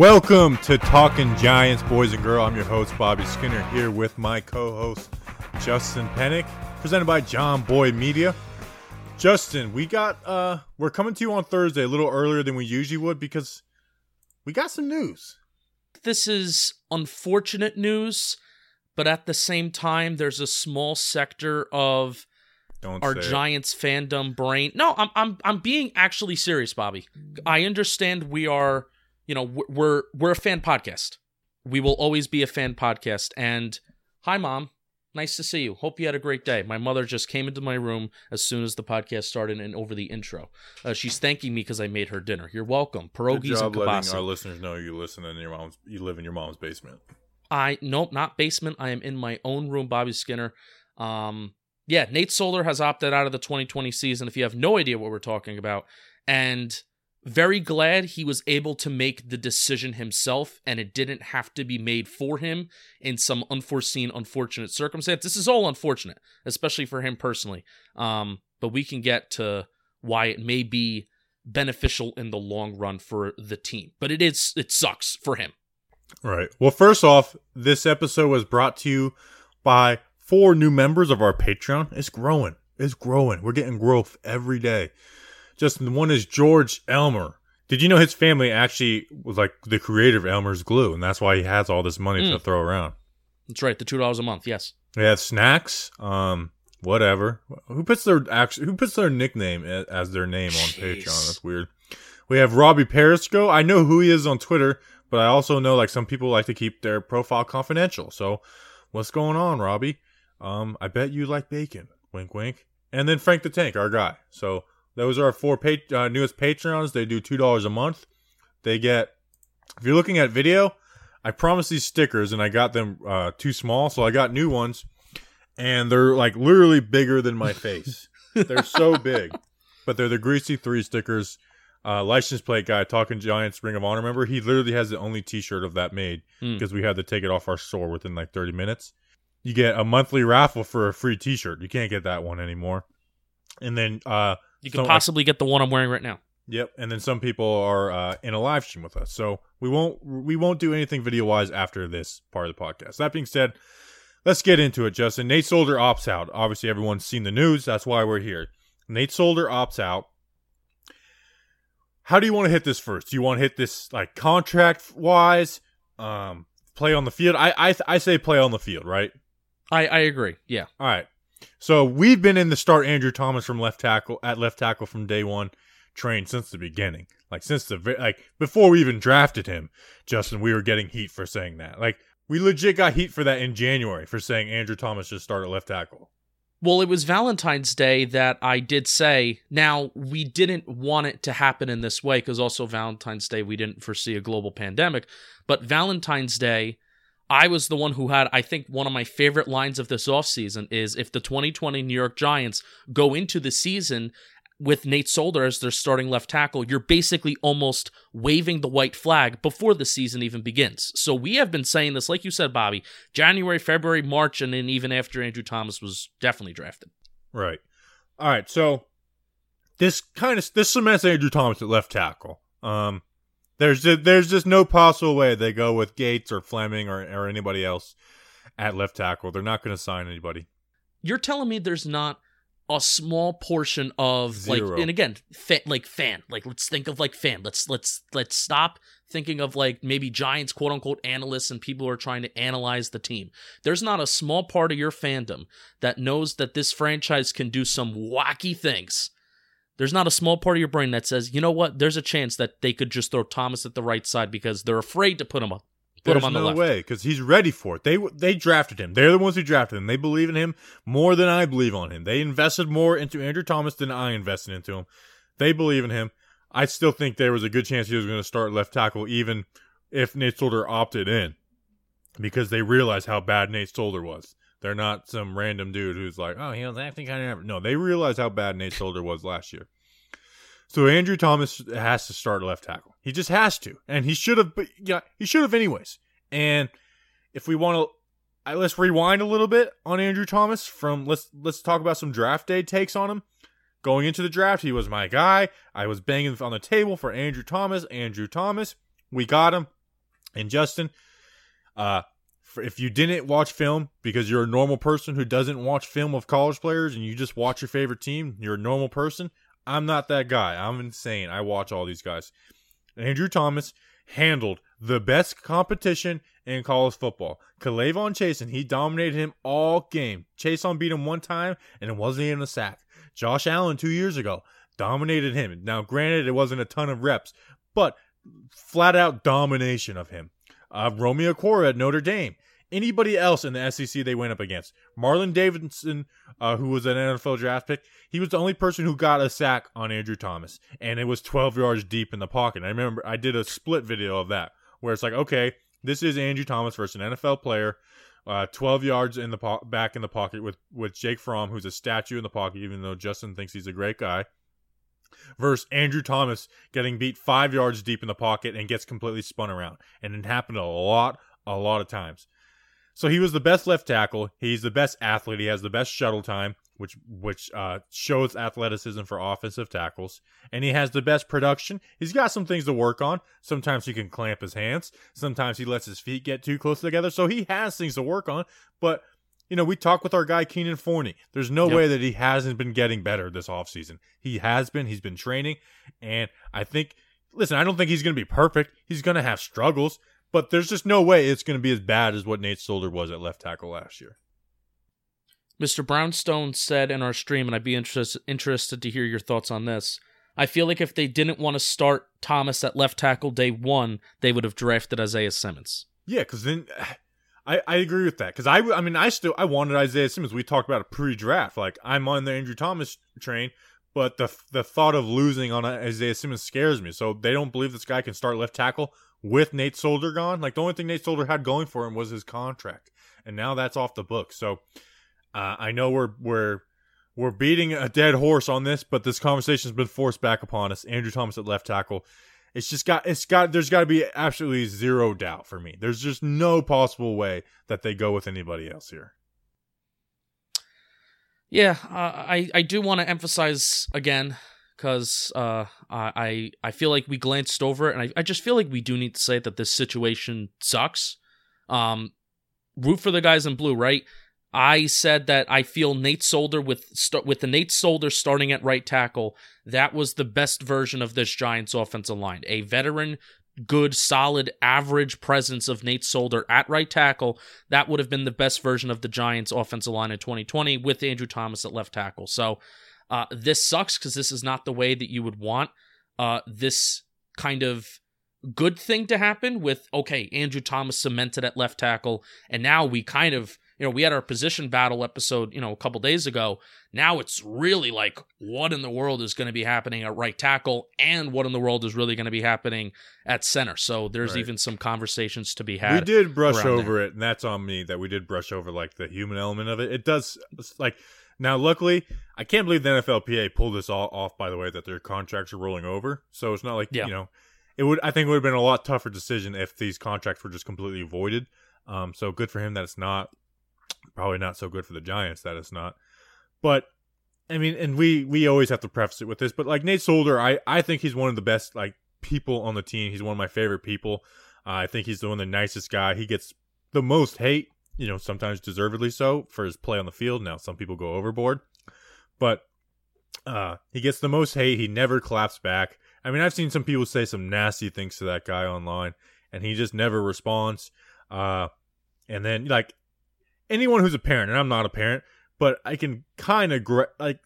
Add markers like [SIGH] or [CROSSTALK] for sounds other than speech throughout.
Welcome to Talking Giants, boys and girls. I'm your host, Bobby Skinner, here with my co host, Justin Pennick, presented by Jomboy Media. Justin, we got, uh, we're coming to you on Thursday a little earlier than we usually would because we got some news. This is unfortunate news, but at the same time, there's a small sector of Don't our say it. Giants fandom brain. No, I'm I'm I'm being actually serious, Bobby. I understand we are, you know, we're- we're a fan podcast. We will always be a fan podcast. And hi, mom. Nice to see you. Hope you had a great day. My mother just came into my room as soon as the podcast started and over the intro. Uh, she's thanking me because I made her dinner. You're welcome. Good Pierogies job and letting our listeners know you listen in your mom's, you live in your mom's basement. I nope, not basement. I am in my own room, Bobby Skinner. Um, yeah, Nate Solder has opted out of the 2020 season. If you have no idea what we're talking about, and very glad he was able to make the decision himself, and it didn't have to be made for him in some unforeseen, unfortunate circumstance. This is all unfortunate, especially for him personally. Um, but we can get to why it may be beneficial in the long run for the team. But it is it sucks for him. Right. Well, first off, this episode was brought to you by four new members of our Patreon. It's growing. It's growing. We're getting growth every day. Just one is George Elmer. Did you know his family actually was like the creator of Elmer's Glue, and that's why he has all this money to Mm. throw around. That's right, the two dollars a month. Yes. They have snacks, um, whatever. Who puts their actually who puts their nickname as their name on Jeez. Patreon? That's weird. We have Robbie Perisco. I know who he is on Twitter, but I also know like some people like to keep their profile confidential. So, what's going on, Robbie? Um, I bet you like bacon. Wink, wink. And then Frank the Tank, our guy. So those are our four pa- uh, newest Patreons. They do two dollars a month. They get. If you're looking at video, I promised these stickers and I got them uh, too small, so I got new ones, and they're like literally bigger than my face. [LAUGHS] they're so big, but they're the Greasy Three stickers. Uh, license plate guy, talking Giants Ring of Honor member. He literally has the only T-shirt of that made Hmm. because we had to take it off our store within like 30 minutes. You get a monthly raffle for a free T-shirt. You can't get that one anymore. And then, uh, You can So, possibly get the one I'm wearing right now. Yep, and then some people are uh, in a live stream with us, so we won't we won't do anything video wise after this part of the podcast. That being said, let's get into it. Justin, Nate Solder opts out. Obviously, everyone's seen the news. That's why we're here. Nate Solder opts out. How do you want to hit this first? Do you want to hit this like contract wise? Um, play on the field. I I I say play on the field, right? I I agree. Yeah. All right. So we've been in the start Andrew Thomas from left tackle at left tackle from day one train since the beginning. Like since the like before we even drafted him, Justin, we were getting heat for saying that. Like we legit got heat for that in January for saying Andrew Thomas should start at left tackle. Well, it was Valentine's Day that I did say. Now, we didn't want it to happen in this way because also Valentine's Day, we didn't foresee a global pandemic. But Valentine's Day, I was the one who had, I think, one of my favorite lines of this offseason is if the 2020 New York Giants go into the season with Nate Solder as their starting left tackle, you're basically almost waving the white flag before the season even begins. So we have been saying this, like you said, Bobby, January, February, March, and then even after Andrew Thomas was definitely drafted. Right. All right. So this kind of this cements Andrew Thomas at left tackle. Um, there's just, there's just no possible way they go with Gates or Fleming or or anybody else at left tackle. They're not going to sign anybody. You're telling me there's not a small portion of Zero. like, and again, fa- like fan, like let's think of like fan. Let's let's let's stop thinking of like maybe Giants quote unquote analysts and people who are trying to analyze the team. There's not a small part of your fandom that knows that this franchise can do some wacky things. There's not a small part of your brain that says, you know what, there's a chance that they could just throw Thomas at the right side because they're afraid to put him up. Put There's him on no the left. way because he's ready for it. They they drafted him. They're the ones who drafted him. They believe in him more than I believe on him. They invested more into Andrew Thomas than I invested into him. They believe in him. I still think there was a good chance he was going to start left tackle, even if Nate Solder opted in, because they realized how bad Nate Solder was. They're not some random dude who's like, oh, he was acting kind of. No, they realize how bad Nate Solder was last year. So Andrew Thomas has to start left tackle. He just has to, and he should have. Yeah, he should have anyways. And if we want to, let's rewind a little bit on Andrew Thomas. From let's let's talk about some draft day takes on him. Going into the draft, he was my guy. I was banging on the table for Andrew Thomas. Andrew Thomas, we got him. And Justin, uh, if you didn't watch film because you're a normal person who doesn't watch film of college players and you just watch your favorite team, you're a normal person. I'm not that guy. I'm insane. I watch all these guys. Andrew Thomas handled the best competition in college football. K'Lavon Chaisson, he dominated him all game. Chaisson beat him one time, and it wasn't even a sack. Josh Allen two years ago dominated him. Now, granted, it wasn't a ton of reps, but flat out domination of him. Uh, Romeo Okwara at Notre Dame. Anybody else in the SEC they went up against? Marlon Davidson, uh, who was an NFL draft pick, he was the only person who got a sack on Andrew Thomas, and it was 12 yards deep in the pocket. I remember I did a split video of that where it's like, okay, this is Andrew Thomas versus an NFL player, uh, 12 yards in the po- back in the pocket with with Jake Fromm, who's a statue in the pocket, even though Justin thinks he's a great guy versus Andrew Thomas getting beat five yards deep in the pocket and gets completely spun around. And it happened a lot, a lot of times. So he was the best left tackle. He's the best athlete. He has the best shuttle time, which which uh, shows athleticism for offensive tackles. And he has the best production. He's got some things to work on. Sometimes he can clamp his hands. Sometimes he lets his feet get too close together. So he has things to work on. But you know, we talked with our guy Keenan Forney. There's no yep. way that he hasn't been getting better this offseason. He has been. He's been training. And I think, listen, I don't think he's going to be perfect. He's going to have struggles, but there's just no way it's going to be as bad as what Nate Solder was at left tackle last year. Mr. Brownstone said in our stream, and I'd be interested interested to hear your thoughts on this. I feel like if they didn't want to start Thomas at left tackle day one, they would have drafted Isaiah Simmons. Yeah, because then [SIGHS] I, I agree with that because I I mean I still I wanted Isaiah Simmons. We talked about a pre-draft. Like I'm on the Andrew Thomas train, but the the thought of losing on Isaiah Simmons scares me. So they don't believe this guy can start left tackle with Nate Solder gone. Like the only thing Nate Solder had going for him was his contract, and now that's off the book. So uh, I know we're we're we're beating a dead horse on this, but this conversation has been forced back upon us. Andrew Thomas at left tackle. It's just got it's got there's got to be absolutely zero doubt for me. There's just no possible way that they go with anybody else here. Yeah, uh, I I do want to emphasize again because uh, I I feel like we glanced over it, and I, I just feel like we do need to say that this situation sucks. Um, root for the guys in blue, right? I said that I feel Nate Solder with st- with the Nate Solder starting at right tackle, that was the best version of this Giants offensive line. A veteran, good, solid, average presence of Nate Solder at right tackle, that would have been the best version of the Giants offensive line in 2020 with Andrew Thomas at left tackle. So uh, this sucks because this is not the way that you would want uh, this kind of good thing to happen with okay andrew thomas cemented at left tackle and now we kind of you know, we had our position battle episode, you know, a couple days ago. Now it's really like what in the world is going to be happening at right tackle and what in the world is really going to be happening at center. So there's right. even some conversations to be had. We did brush over there. it, and that's on me that we did brush over like the human element of it. It does like now, luckily, I can't believe the NFLPA pulled this all off. By the way, that their contracts are rolling over, so it's not like yeah. you know, it would. I think it would have been a lot tougher decision if these contracts were just completely voided. Um, so good for him that it's not probably not so good for the Giants that it's not. But I mean, and we we always have to preface it with this, but like Nate Solder, I I think he's one of the best like people on the team. He's one of my favorite people. Uh, I think he's the one the nicest guy. He gets the most hate, you know, sometimes deservedly so for his play on the field. Now some people go overboard, but uh, he gets the most hate. He never claps back. I mean, I've seen some people say some nasty things to that guy online, and he just never responds. Uh, and then like anyone who's a parent, and I'm not a parent, but I can kind of gra- like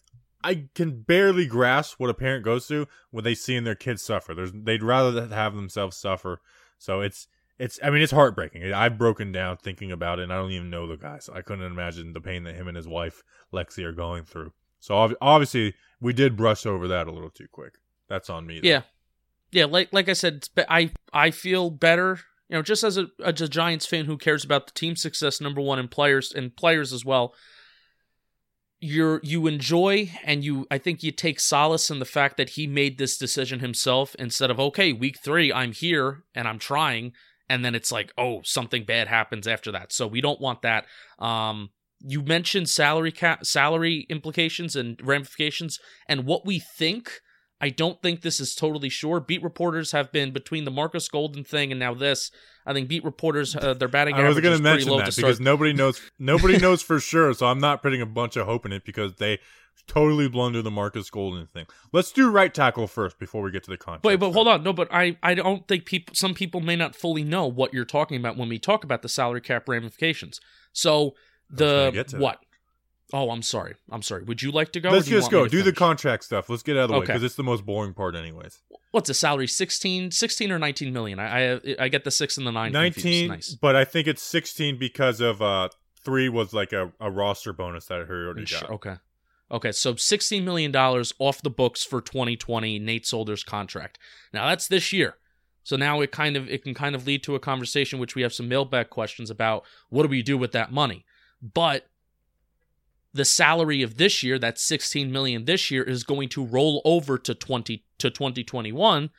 I can barely grasp what a parent goes through when they see their kids suffer. There's they'd rather have themselves suffer. So it's it's I mean it's heartbreaking. I've broken down thinking about it, and I don't even know the guy, so I couldn't imagine the pain that him and his wife Lexi are going through. So obviously we did brush over that a little too quick. That's on me. Though. Yeah, yeah. Like like I said, I I feel better you know, just as a, as a Giants fan who cares about the team success, number one, and players and players as well, you're you enjoy and you I think you take solace in the fact that he made this decision himself instead of okay, week three, I'm here and I'm trying, and then it's like, oh, something bad happens after that. So we don't want that. Um, you mentioned salary cap salary implications and ramifications and what we think I don't think this is totally sure. Beat reporters have been between the Marcus Golden thing and now this. I think beat reporters uh, their batting I was average going to mention that because start. nobody [LAUGHS] knows nobody knows for sure. So I'm not putting a bunch of hope in it because they totally blunder the Marcus Golden thing. Let's do right tackle first before we get to the contract. Wait, but hold on. No, but I, I don't think people. Some people may not fully know what you're talking about when we talk about the salary cap ramifications. So the what? Oh, I'm sorry. I'm sorry. Would you like to go? Let's just go do the contract stuff. Let's get out of the way because it's the most boring part, anyways. What's the salary? 16, 16 or 19 million? I, I I get the six and the nine. Nineteen, Nice. but I think it's sixteen because of uh three was like a, a roster bonus that I already got. Okay. Okay, so $16 million off the books for 2020 Nate Solder's contract. Now that's this year. So now it kind of it can kind of lead to a conversation which we have some mailbag questions about what do we do with that money. But the salary of this year, that 16 million this year is going to roll over to 20 to 2021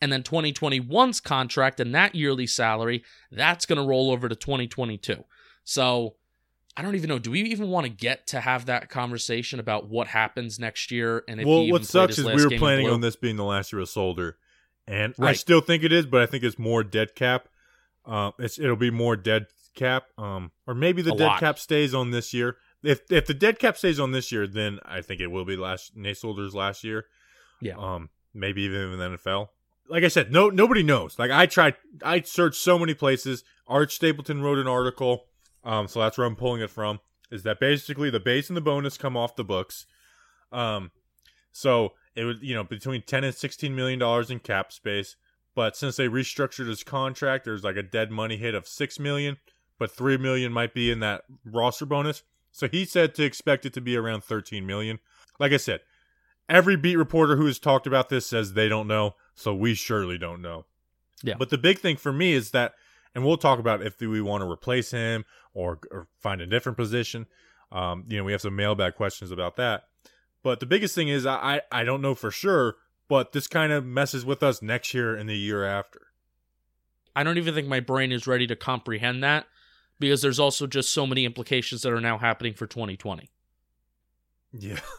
and then 2021's contract and that yearly salary, that's going to roll over to 2022. So I don't even know. Do we even want to get to have that conversation about what happens next year? And if well, what sucks is we were planning on this being the last year of Solder, and I still think it is, but I think it's more dead cap. Um, it's it'll be more dead cap. Um, or maybe the A dead lot. cap stays on this year. If if the dead cap stays on this year, then I think it will be last Nate Solder's last year. Yeah. Um, maybe even in the NFL. Like I said, no nobody knows. Like I tried, I searched so many places. Art Stapleton wrote an article. Um, so that's where I'm pulling it from. Is that basically the base and the bonus come off the books? Um, so it would you know between 10 and 16 million dollars in cap space. But since they restructured his contract, there's like a dead money hit of six million, but three million might be in that roster bonus. So he said to expect it to be around 13 million. Like I said, every beat reporter who has talked about this says they don't know, so we surely don't know. Yeah. But the big thing for me is that, and we'll talk about if we want to replace him or, or find a different position. Um, you know, we have some mailbag questions about that. But the biggest thing is I, I, I don't know for sure, but this kind of messes with us next year and the year after. I don't even think my brain is ready to comprehend that because there's also just so many implications that are now happening for 2020. Yeah. [LAUGHS]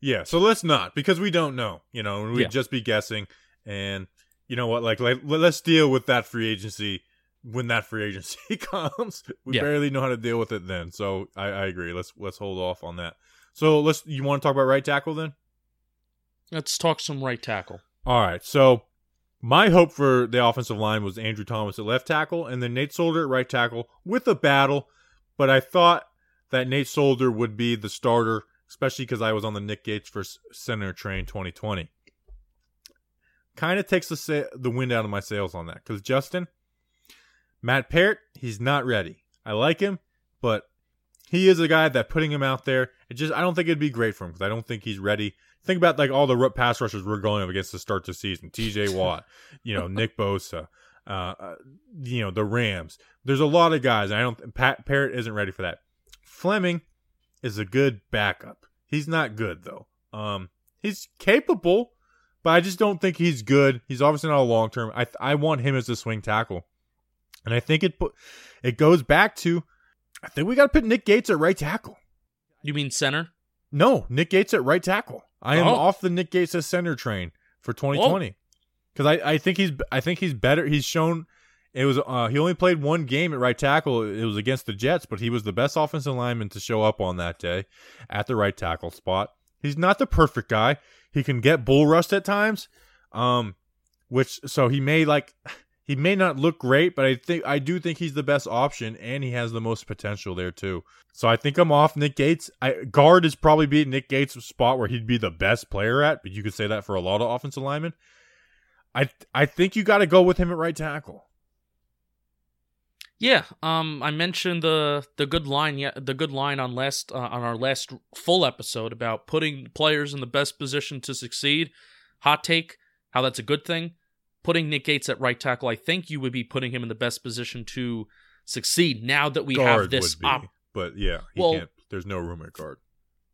Yeah. So let's not because we don't know. You know, we'd Yeah. just be guessing. And you know what? Like, like let's deal with that free agency when that free agency [LAUGHS] comes. We Yeah. barely know how to deal with it then. So I, I agree. Let's let's hold off on that. So let's. You want to talk about right tackle then? Let's talk some right tackle. All right. So my hope for the offensive line was Andrew Thomas at left tackle and then Nate Solder at right tackle with a battle. But I thought that Nate Solder would be the starter, especially because I was on the Nick Gates for center train 2020. Kind of takes the sa- the wind out of my sails on that because Justin, Matt Peart, he's not ready. I like him, but he is a guy that putting him out there, it just I don't think it'd be great for him because I don't think he's ready. Think about like all the pass rushers we're going up against to start the season. T.J. [LAUGHS] Watt, you know, Nick Bosa, uh, uh, you know, the Rams. There's a lot of guys. I don't. Pat Peart isn't ready for that. Fleming is a good backup. He's not good though. Um, he's capable, but I just don't think he's good. He's obviously not a long term. I I want him as a swing tackle, and I think it it goes back to I think we got to put Nick Gates at right tackle. You mean center? No, Nick Gates at right tackle. I am Oh. off the Nick Gates as center train for 2020 because I, I think he's I think he's better. He's shown it was uh, he only played one game at right tackle. It was against the Jets, but he was the best offensive lineman to show up on that day at the right tackle spot. He's not the perfect guy. He can get bull rushed at times, um, which so he may like he may not look great, but I think I do think he's the best option, and he has the most potential there too. So I think I'm off Nick Gates. I, guard is probably be Nick Gates' spot where he'd be the best player at, but you could say that for a lot of offensive linemen. I I think you got to go with him at right tackle. Yeah, um, I mentioned the the good line, yeah, the good line on last uh, on our last full episode about putting players in the best position to succeed. Hot take, how that's a good thing. Putting Nick Gates at right tackle, I think you would be putting him in the best position to succeed. Now that we have guard this would be, op- but yeah, he Well- can't. There's no room at guard.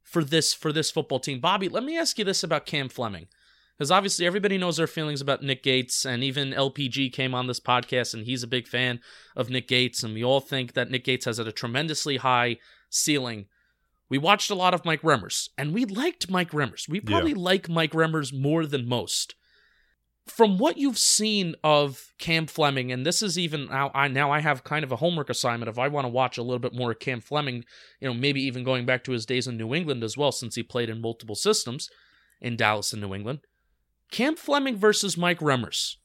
for this for this football team. Bobby, let me ask you this about Cam Fleming. Because obviously everybody knows their feelings about Nick Gates, and even LPG came on this podcast and he's a big fan of Nick Gates, and we all think that Nick Gates has a tremendously high ceiling. we watched a lot of Mike Remmers, and we liked Mike Remmers. We probably like Mike Remmers more than most. From what you've seen of Cam Fleming, and this is even now I now I have kind of a homework assignment if I want to watch a little bit more of Cam Fleming, you know, maybe even going back to his days in New England as well, since he played in multiple systems in Dallas and New England. Cam Fleming versus Mike Remmers.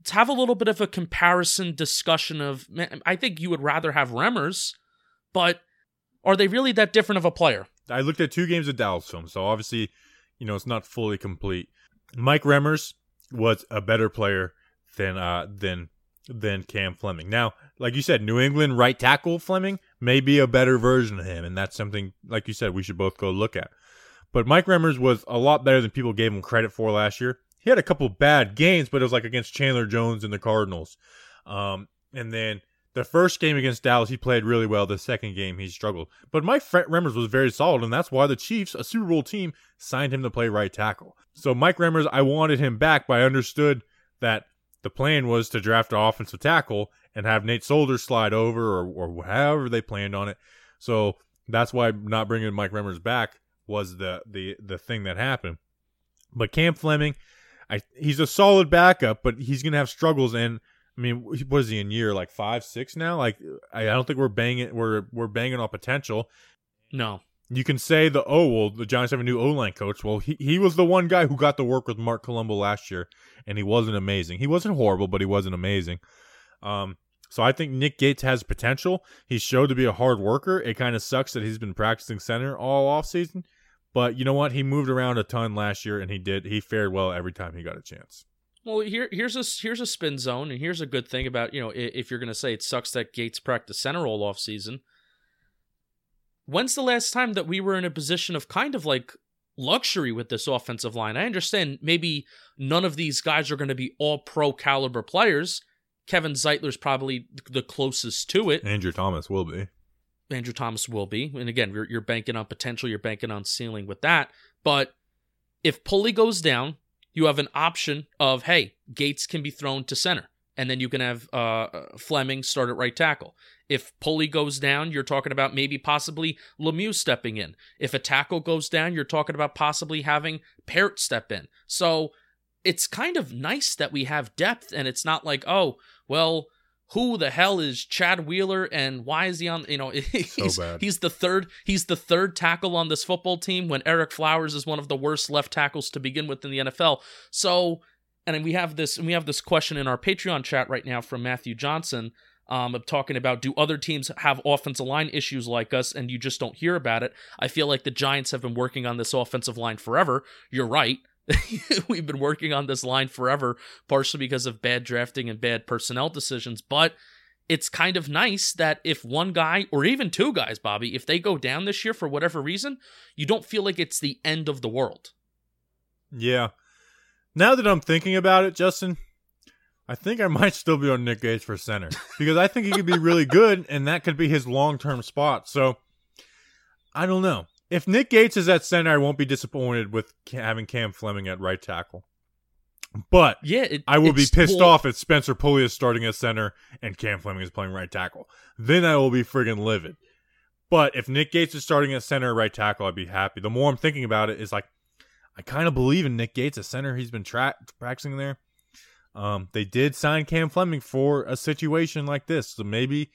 Let's have a little bit of a comparison discussion of I think you would rather have Remmers, but are they really that different of a player? I looked at two games of Dallas film, so obviously, you know, it's not fully complete. Mike Remmers was a better player than uh than than Cam Fleming. Now, like you said, New England right tackle Fleming may be a better version of him, and that's something, like you said, we should both go look at. But Mike Remmers was a lot better than people gave him credit for last year. He had a couple bad games, but it was like against Chandler Jones and the Cardinals. Um, and then the first game against Dallas, he played really well. The second game, he struggled. But Mike Remmers was very solid, and that's why the Chiefs, a Super Bowl team, signed him to play right tackle. So Mike Remmers, I wanted him back, but I understood that the plan was to draft an offensive tackle and have Nate Solder slide over or, or however they planned on it. So that's why not bringing Mike Remmers back was the the the thing that happened. But Cam Fleming, I he's a solid backup, but he's gonna have struggles and I mean, what is he in year like five, six now? Like, I don't think we're banging we're we're banging on potential. No, you can say the oh well, the Giants have a new O line coach. Well, he he was the one guy who got to work with Marc Colombo last year, and he wasn't amazing. He wasn't horrible, but he wasn't amazing. Um, so I think Nick Gates has potential. He's showed to be a hard worker. It kind of sucks that he's been practicing center all off season, but you know what? He moved around a ton last year, and he did. He fared well every time he got a chance. Well, here here's a here's a spin zone, and here's a good thing about you know if you're gonna say it sucks that Gates practiced center all off season. When's the last time that we were in a position of kind of like luxury with this offensive line? I understand maybe none of these guys are going to be all pro caliber players. Kevin Zeitler's probably the closest to it. Andrew Thomas will be. Andrew Thomas will be. And again, you're, you're banking on potential, you're banking on ceiling with that. But if Pulley goes down, you have an option of hey, Gates can be thrown to center, and then you can have uh, Fleming start at right tackle. If Pulley goes down, you're talking about maybe possibly Lemieux stepping in. If a tackle goes down, you're talking about possibly having Peart step in. So it's kind of nice that we have depth, and it's not like oh well who the hell is Chad Wheeler and why is he on you know [LAUGHS] he's so he's the third he's the third tackle on this football team when Ereck Flowers is one of the worst left tackles to begin with in the NFL. So and we have this and we have this question in our Patreon chat right now from Matthew Johnson um, of talking about do other teams have offensive line issues like us and you just don't hear about it. I feel like the Giants have been working on this offensive line forever. You're right. [LAUGHS] We've been working on this line forever, partially because of bad drafting and bad personnel decisions. But it's kind of nice that if one guy or even two guys, Bobby, if they go down this year for whatever reason, you don't feel like it's the end of the world. Yeah. Now that I'm thinking about it, Justin, I think I might still be on Nick Gates for center [LAUGHS] because I think he could be really good and that could be his long term spot. So I don't know. If Nick Gates is at center, I won't be disappointed with having Cam Fleming at right tackle. But yeah, it, I will be pissed well, off if Spencer Pulley is starting at center and Cam Fleming is playing right tackle. Then I will be friggin' livid. But if Nick Gates is starting at center right tackle, I'd be happy. The more I'm thinking about it, is like I kind of believe in Nick Gates at center. He's been tra- practicing there. Um, they did sign Cam Fleming for a situation like this, so maybe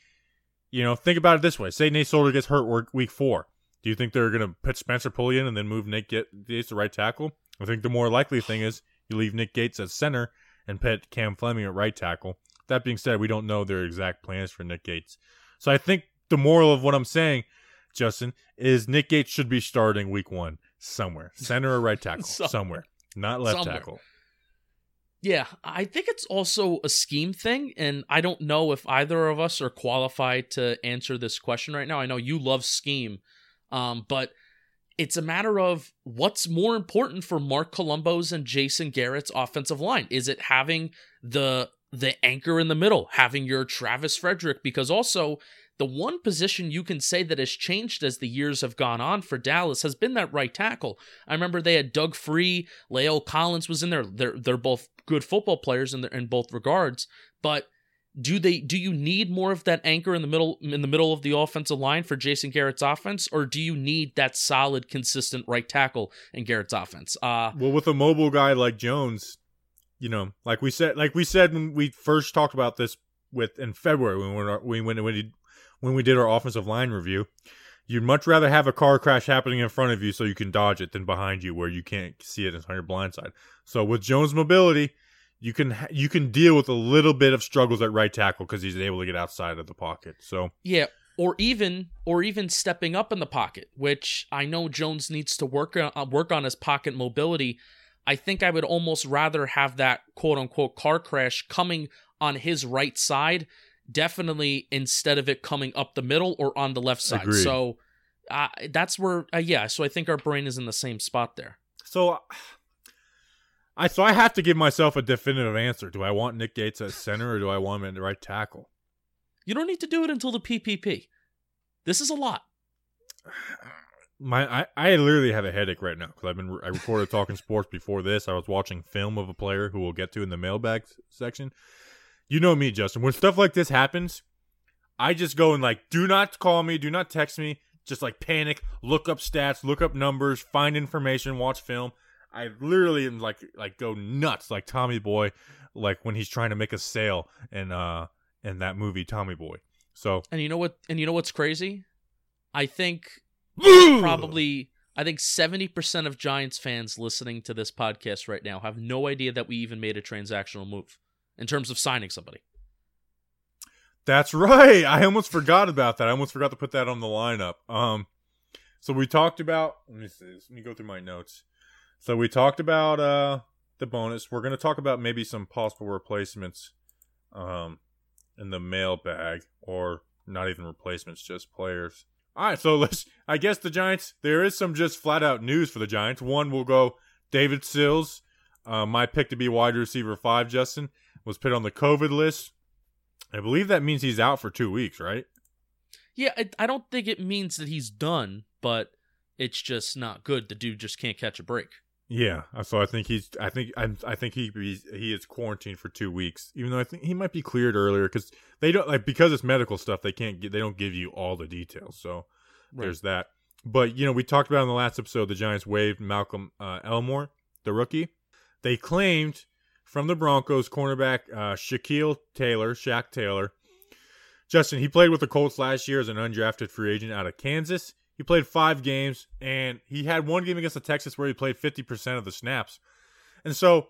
you know think about it this way: say Nate Solder gets hurt week four do you think they're going to put Spencer Pulley in and then move Nick Gates to right tackle? I think the more likely thing is you leave Nick Gates at center and put Cam Fleming at right tackle. That being said, we don't know their exact plans for Nick Gates. So I think the moral of what I'm saying, Justin, is Nick Gates should be starting week one somewhere, center or right tackle, [LAUGHS] somewhere, not left somewhere. tackle. Yeah, I think it's also a scheme thing, and I don't know if either of us are qualified to answer this question right now. I know you love scheme, um, but it's a matter of what's more important for Marc Colombo's and Jason Garrett's offensive line. Is it having the the anchor in the middle, having your Travis Frederick? Because also the one position you can say that has changed as the years have gone on for Dallas has been that right tackle. I remember they had Doug Free, La'el Collins was in there. They're they're both good football players in, in both regards, but do they do you need more of that anchor in the middle in the middle of the offensive line for Jason Garrett's offense, or do you need that solid, consistent right tackle in Garrett's offense? Uh well, with a mobile guy like Jones, you know, like we said, like we said when we first talked about this with in February when we when when when we did our offensive line review, you'd much rather have a car crash happening in front of you so you can dodge it than behind you where you can't see it on your blind side. So with Jones' mobility you can you can deal with a little bit of struggles at right tackle because he's able to get outside of the pocket. So yeah, or even or even stepping up in the pocket, which I know Jones needs to work on, uh, work on his pocket mobility. I think I would almost rather have that quote unquote car crash coming on his right side, definitely instead of it coming up the middle or on the left side. Agreed. So uh, that's where uh, yeah. So I think our brain is in the same spot there. So I so I have to give myself a definitive answer. Do I want Nick Gates at center or do I want him at the right tackle? You don't need to do it until the PPP. This is a lot. [SIGHS] My I, I literally have a headache right now because I've been I recorded talking sports before this. I was watching film of a player who we'll get to in the mailbag section. You know me, Justin. When stuff like this happens, I just go and like, do not call me, do not text me. Just like panic, look up stats, look up numbers, find information, watch film. I literally am like like go nuts like Tommy Boy, like when he's trying to make a sale in uh in that movie Tommy Boy. So and you know what? And you know what's crazy? I think probably I think seventy percent of Giants fans listening to this podcast right now have no idea that we even made a transactional move in terms of signing somebody. That's right. I almost forgot about that. I almost forgot to put that on the lineup. Um, so we talked about. Let me see. Let me go through my notes. So we talked about uh, the bonus. We're going to talk about maybe some possible replacements um, in the mailbag, or not even replacements, just players. All right, so let's. I guess the Giants. There is some just flat out news for the Giants. One will go David Sills, uh, my pick to be wide receiver five. Justin was put on the COVID list. I believe that means he's out for two weeks, right? Yeah, I, I don't think it means that he's done, but it's just not good. The dude just can't catch a break. Yeah, uh, so I think he's. I think I, I think he he is quarantined for two weeks. Even though I think he might be cleared earlier because they don't like because it's medical stuff. They can't get. They don't give you all the details. So right. there's that. But you know, we talked about in the last episode the Giants waived Malcolm uh, Elmore, the rookie. They claimed from the Broncos cornerback uh, Shaquille Taylor, Shaq Taylor. Justin, he played with the Colts last year as an undrafted free agent out of Kansas. He played five games, and he had one game against the Texas where he played 50% of the snaps. And so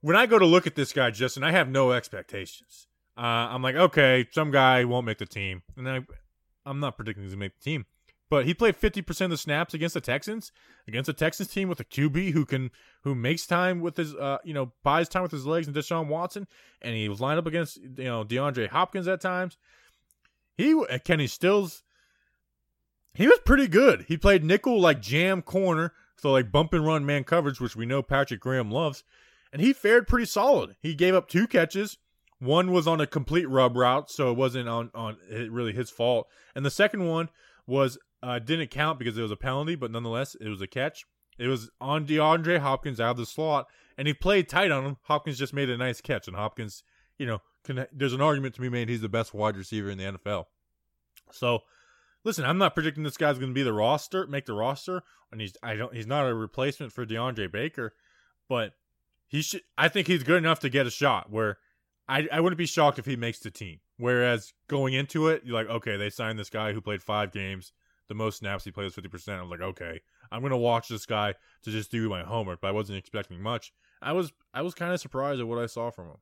when I go to look at this guy, Justin, I have no expectations. Uh, I'm like, okay, some guy won't make the team. And I, I'm not predicting he's going to make the team. But he played 50% of the snaps against the Texans, against a Texans team with a QB who can who makes time with his uh you know buys time with his legs and Deshaun Watson, and he was lined up against you know DeAndre Hopkins at times. He Kenny Stills he was pretty good. He played nickel like jam corner, so like bump and run man coverage, which we know Patrick Graham loves, and he fared pretty solid. He gave up two catches. One was on a complete rub route, so it wasn't on on really his fault, and the second one was uh, didn't count because it was a penalty, but nonetheless it was a catch. It was on DeAndre Hopkins out of the slot, and he played tight on him. Hopkins just made a nice catch, and Hopkins, you know, can, there's an argument to be made he's the best wide receiver in the NFL. So listen, I'm not predicting this guy's going to be the roster, make the roster, and he's I don't he's not a replacement for DeAndre Baker, but he should. I think he's good enough to get a shot. Where I I wouldn't be shocked if he makes the team. Whereas going into it, you're like, okay, they signed this guy who played five games, the most snaps he played was fifty percent. I was like, okay, I'm gonna watch this guy to just do my homework, but I wasn't expecting much. I was I was kind of surprised at what I saw from him.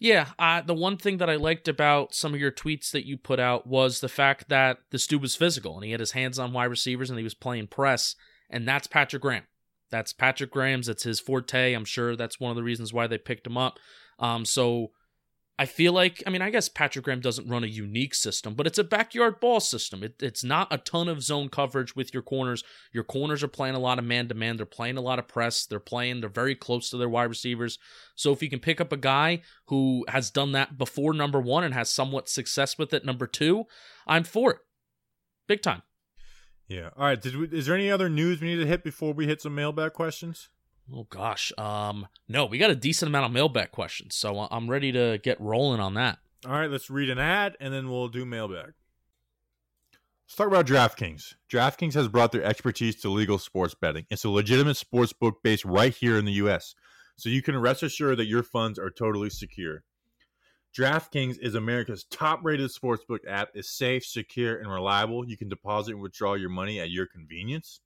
Yeah, uh, the one thing that I liked about some of your tweets that you put out was the fact that this dude was physical and he had his hands on wide receivers and he was playing press, and that's Patrick Graham. That's Patrick Graham's. That's his forte. I'm sure that's one of the reasons why they picked him up. Um, so I feel like, I mean, I guess Patrick Graham doesn't run a unique system, but it's a backyard ball system. It, it's not a ton of zone coverage with your corners. Your corners are playing a lot of man to man. They're playing a lot of press. They're playing, they're very close to their wide receivers. So if you can pick up a guy who has done that before number one and has somewhat success with it, number two, I'm for it. Big time. Yeah. All right. We, is there any other news we need to hit before we hit some mailbag questions? Oh gosh. Um no, we got a decent amount of mailbag questions, so I'm ready to get rolling on that. All right, let's read an ad and then we'll do mailbag. Let's talk about DraftKings. DraftKings has brought their expertise to legal sports betting. It's a legitimate sports book based right here in the US. So you can rest assured that your funds are totally secure. DraftKings is America's top-rated sportsbook app. It's safe, secure, and reliable. You can deposit and withdraw your money at your convenience.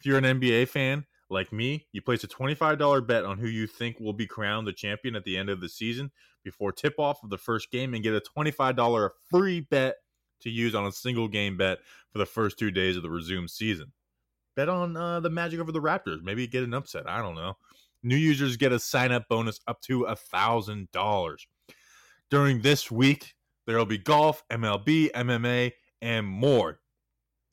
If you're an NBA fan, like me, you place a $25 bet on who you think will be crowned the champion at the end of the season before tip off of the first game and get a $25 free bet to use on a single game bet for the first two days of the resumed season. Bet on uh, the Magic over the Raptors. Maybe get an upset. I don't know. New users get a sign up bonus up to a $1,000. During this week, there will be golf, MLB, MMA, and more.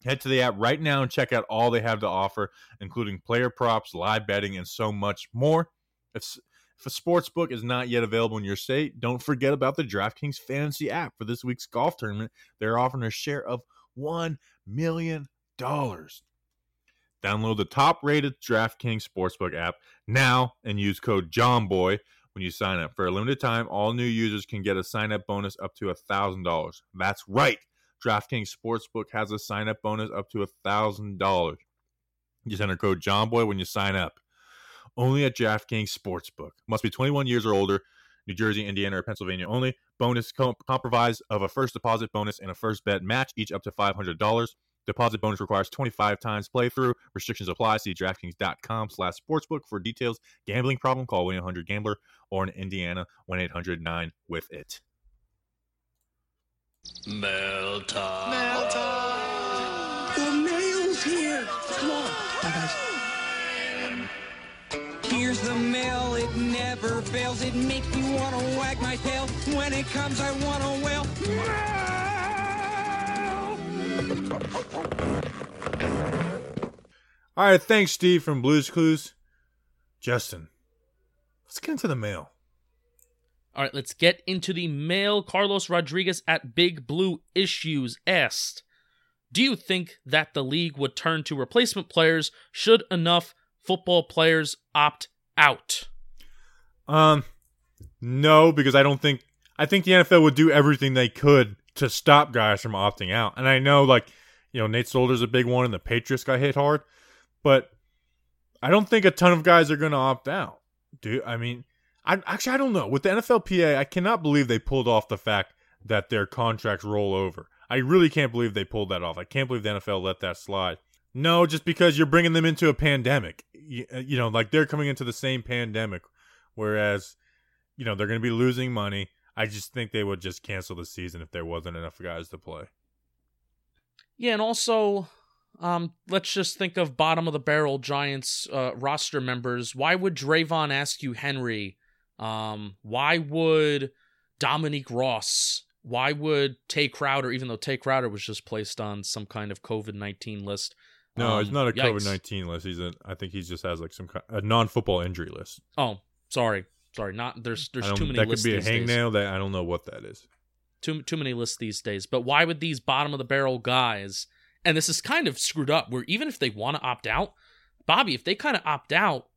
Head to the app right now and check out all they have to offer, including player props, live betting, and so much more. If, if a sports book is not yet available in your state, don't forget about the DraftKings Fantasy app for this week's golf tournament. They're offering a share of $1 million. Download the top rated DraftKings Sportsbook app now and use code JOMBOY when you sign up. For a limited time, all new users can get a sign up bonus up to $1,000. That's right. DraftKings Sportsbook has a sign up bonus up to $1,000. Just enter code JOMBOY when you sign up. Only at DraftKings Sportsbook. Must be 21 years or older. New Jersey, Indiana, or Pennsylvania only. Bonus comp- comprised of a first deposit bonus and a first bet match, each up to $500. Deposit bonus requires 25 times playthrough. Restrictions apply. See DraftKings.com slash sportsbook for details. Gambling problem? Call 1-800-GAMBLER or in Indiana, 1-800-9-WITH-IT. Mail time. Mail time. The mail's here. Come on. Bye, guys. Here's the mail. It never fails. It makes me want to wag my tail. When it comes, I want to wail. All right, thanks, Steve from Blues Clues. Justin, let's get into the mail. All right, let's get into the mail. Carlos Rodriguez at Big Blue Issues asked Do you think that the league would turn to replacement players should enough football players opt out? Um, no, because I don't think I think the NFL would do everything they could to stop guys from opting out. And I know, like, you know, Nate Solder's a big one, and the Patriots got hit hard, but I don't think a ton of guys are going to opt out. Do I mean? I actually I don't know. With the NFLPA, I cannot believe they pulled off the fact that their contracts roll over. I really can't believe they pulled that off. I can't believe the NFL let that slide. No, just because you're bringing them into a pandemic. You, uh, you know, like they're coming into the same pandemic, whereas, you know, they're going to be losing money. I just think they would just cancel the season if there wasn't enough guys to play. Yeah, and also, um, let's just think of bottom of the barrel Giants uh, roster members. Why would Dravon Askew Henry um, why would Dominique Ross? Why would Tae Crowder, even though Tae Crowder was just placed on some kind of COVID nineteen list? No, um, it's not a COVID nineteen list. He's a, I think he just has like some kind, a non football injury list. Oh, sorry, sorry. Not there's there's too many. That could be a hangnail. That I don't know what that is. Too too many lists these days. But why would these bottom of the barrel guys? And this is kind of screwed up. Where even if they want to opt out, Bobby, if they kind of opt out,